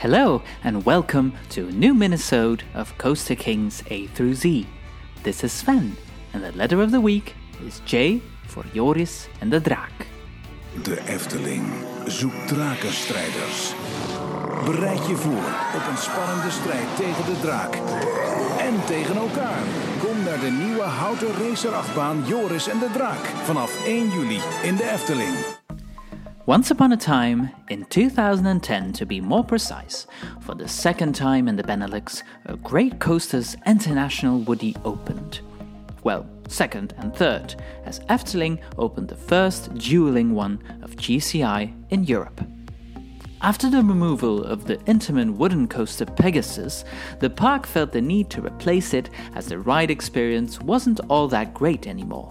Hello, and welcome to a new minisode of Coaster Kings A through Z. This is Sven, and the letter of the week is J for Joris and the Draak. De Efteling zoekt drakenstrijders. Bereid je voor op een spannende strijd tegen de draak. En tegen elkaar. Kom naar de nieuwe houten racerachtbaan Joris en de Draak. Vanaf 1 juli in de Efteling. Once upon a time, in 2010 to be more precise, for the second time in the Benelux, a Great Coasters International Woody opened. Well, second and third, as Efteling opened the first dueling one of GCI in Europe. After the removal of the Intamin wooden coaster Pegasus, the park felt the need to replace it as the ride experience wasn't all that great anymore.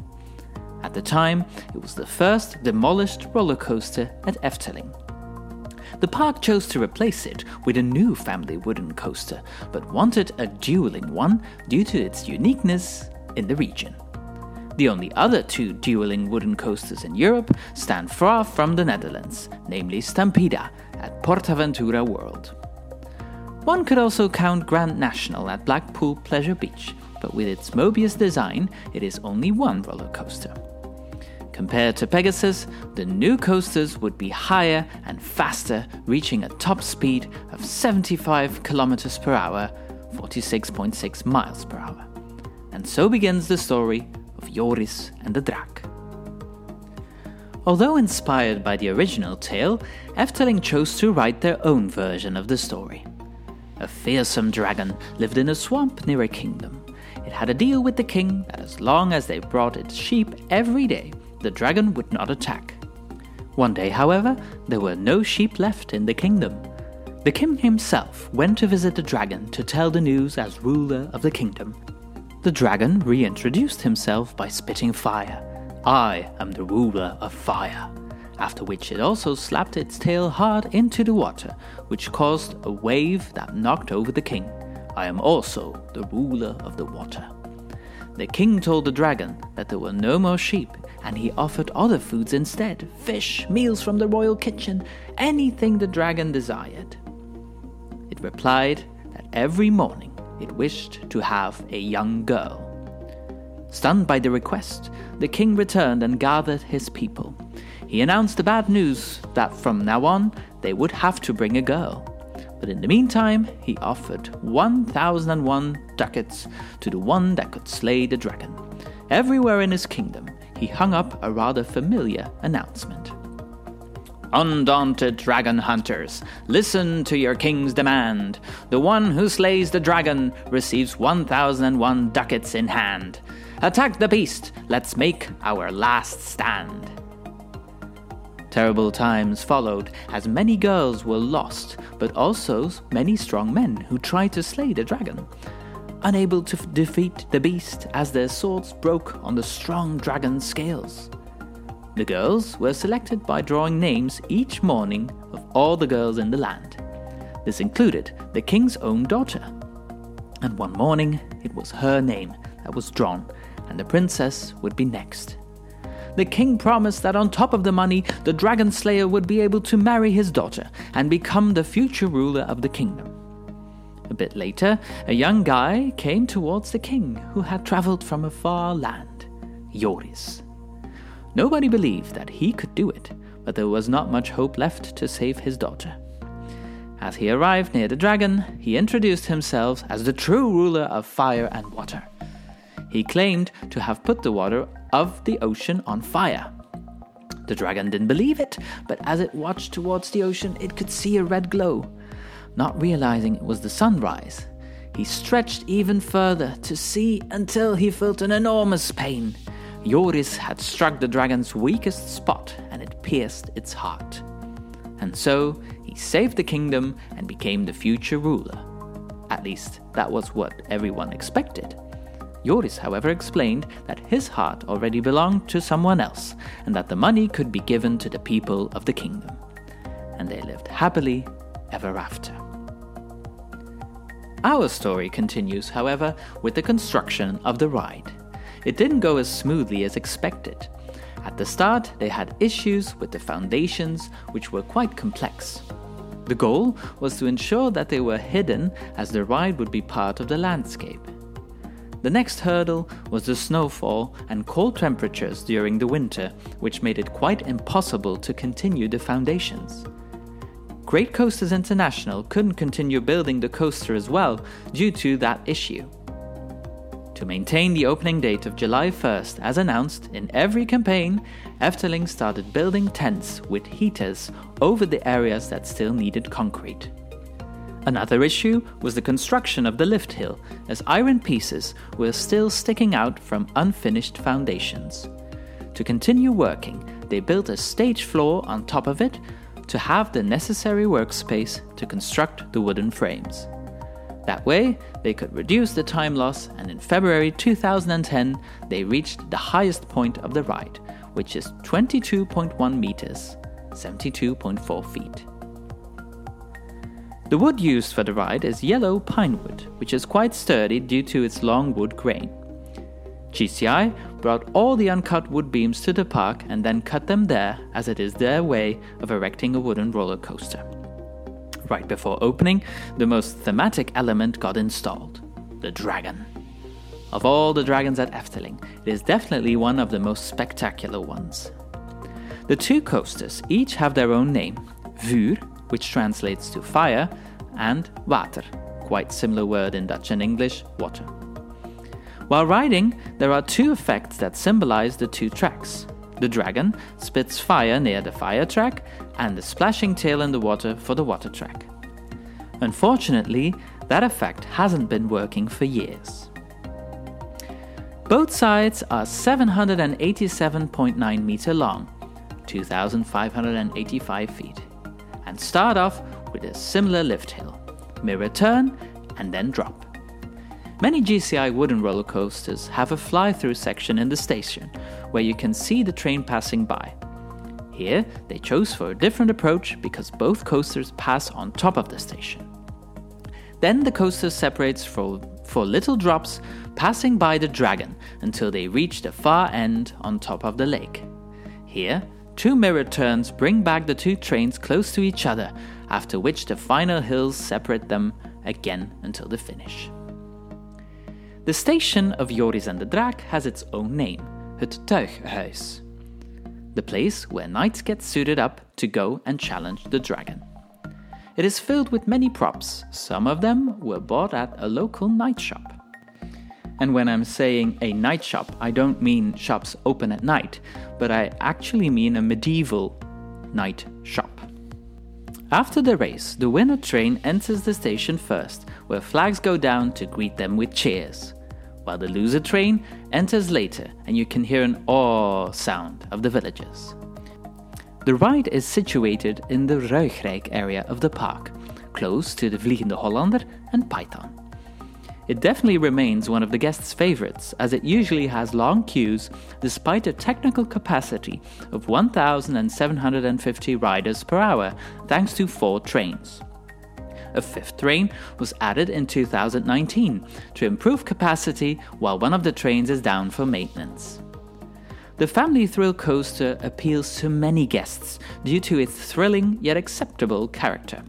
At the time, it was the first demolished roller coaster at Efteling. The park chose to replace it with a new family wooden coaster, but wanted a dueling one due to its uniqueness in the region. The only other two dueling wooden coasters in Europe stand far from the Netherlands, namely Stampida at Portaventura World. One could also count Grand National at Blackpool Pleasure Beach, but with its Mobius design, it is only one roller coaster. Compared to Pegasus, the new coasters would be higher and faster, reaching a top speed of 75 km per hour, 46.6 miles per hour. And so begins the story of Joris and the Draak. Although inspired by the original tale, Efteling chose to write their own version of the story. A fearsome dragon lived in a swamp near a kingdom. It had a deal with the king that as long as they brought its sheep every day, the dragon would not attack. One day, however, there were no sheep left in the kingdom. The king himself went to visit the dragon to tell the news as ruler of the kingdom. The dragon reintroduced himself by spitting fire. I am the ruler of fire. After which it also slapped its tail hard into the water, which caused a wave that knocked over the king. I am also the ruler of the water. The king told the dragon that there were no more sheep, and he offered other foods instead fish, meals from the royal kitchen, anything the dragon desired. It replied that every morning it wished to have a young girl. Stunned by the request, the king returned and gathered his people. He announced the bad news that from now on they would have to bring a girl. But in the meantime, he offered 1001 ducats to the one that could slay the dragon. Everywhere in his kingdom, he hung up a rather familiar announcement. Undaunted dragon hunters, listen to your king's demand. The one who slays the dragon receives 1001 ducats in hand. Attack the beast, let's make our last stand. Terrible times followed as many girls were lost, but also many strong men who tried to slay the dragon. Unable to defeat the beast as their swords broke on the strong dragon's scales. The girls were selected by drawing names each morning of all the girls in the land. This included the king's own daughter. And one morning, it was her name that was drawn, and the princess would be next. The king promised that on top of the money, the dragon slayer would be able to marry his daughter and become the future ruler of the kingdom. A bit later, a young guy came towards the king who had traveled from a far land, Joris. Nobody believed that he could do it, but there was not much hope left to save his daughter. As he arrived near the dragon, he introduced himself as the true ruler of fire and water. He claimed to have put the water of the ocean on fire. The dragon didn't believe it, but as it watched towards the ocean, it could see a red glow. Not realizing it was the sunrise, he stretched even further to see until he felt an enormous pain. Joris had struck the dragon's weakest spot and it pierced its heart. And so he saved the kingdom and became the future ruler. At least, that was what everyone expected. Joris, however, explained that his heart already belonged to someone else and that the money could be given to the people of the kingdom. And they lived happily ever after. Our story continues, however, with the construction of the ride. It didn't go as smoothly as expected. At the start, they had issues with the foundations, which were quite complex. The goal was to ensure that they were hidden as the ride would be part of the landscape. The next hurdle was the snowfall and cold temperatures during the winter, which made it quite impossible to continue the foundations. Great Coasters International couldn't continue building the coaster as well due to that issue. To maintain the opening date of July 1st as announced in every campaign, Efteling started building tents with heaters over the areas that still needed concrete. Another issue was the construction of the lift hill, as iron pieces were still sticking out from unfinished foundations. To continue working, they built a stage floor on top of it to have the necessary workspace to construct the wooden frames. That way, they could reduce the time loss, and in February 2010, they reached the highest point of the ride, which is 22.1 meters, 72.4 feet. The wood used for the ride is yellow pine wood, which is quite sturdy due to its long wood grain. GCI brought all the uncut wood beams to the park and then cut them there, as it is their way of erecting a wooden roller coaster. Right before opening, the most thematic element got installed the dragon. Of all the dragons at Efteling, it is definitely one of the most spectacular ones. The two coasters each have their own name Vuur, which translates to fire, and Water, quite similar word in Dutch and English, water. While riding, there are two effects that symbolize the two tracks. The dragon spits fire near the fire track, and the splashing tail in the water for the water track. Unfortunately, that effect hasn't been working for years. Both sides are 787.9 meter long, 2,585 feet, and start off with a similar lift hill, mirror turn, and then drop. Many GCI wooden roller coasters have a fly through section in the station where you can see the train passing by. Here, they chose for a different approach because both coasters pass on top of the station. Then the coaster separates for, for little drops, passing by the dragon until they reach the far end on top of the lake. Here, two mirror turns bring back the two trains close to each other, after which the final hills separate them again until the finish. The station of Joris en de Draak has its own name, het Tuighuis, the place where knights get suited up to go and challenge the dragon. It is filled with many props, some of them were bought at a local knight shop. And when I'm saying a knight shop, I don't mean shops open at night, but I actually mean a medieval knight shop. After the race, the winner train enters the station first, where flags go down to greet them with cheers, while the loser train enters later and you can hear an awe sound of the villagers. The ride is situated in the Ruigrijk area of the park, close to the Vliegende Hollander and Python. It definitely remains one of the guests' favorites, as it usually has long queues despite a technical capacity of 1,750 riders per hour, thanks to four trains. A fifth train was added in 2019 to improve capacity while one of the trains is down for maintenance. The Family Thrill Coaster appeals to many guests due to its thrilling yet acceptable character.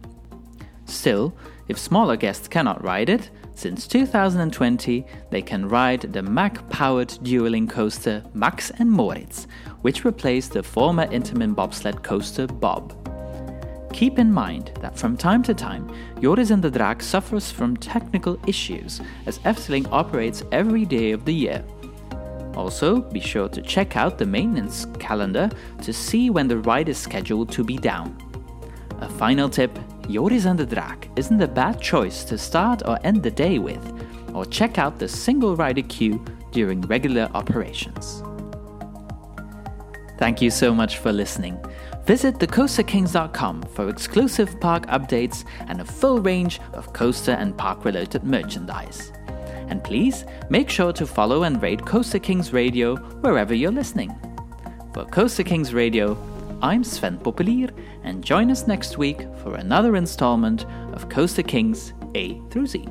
Still, if smaller guests cannot ride it, since 2020 they can ride the Mack powered dueling coaster Max and Moritz, which replaced the former Intamin bobsled coaster Bob. Keep in mind that from time to time, Joris en de Draak suffers from technical issues as Efteling operates every day of the year also, be sure to check out the maintenance calendar to see when the ride is scheduled to be down. A final tip Joris en de Draak isn't a bad choice to start or end the day with, or check out the single rider queue during regular operations. Thank you so much for listening. Visit thecoasterkings.com for exclusive park updates and a full range of coaster and park related merchandise. And please make sure to follow and rate Coaster Kings Radio wherever you're listening. For Coaster Kings Radio, I'm Sven Populier, and join us next week for another installment of Coaster Kings A through Z.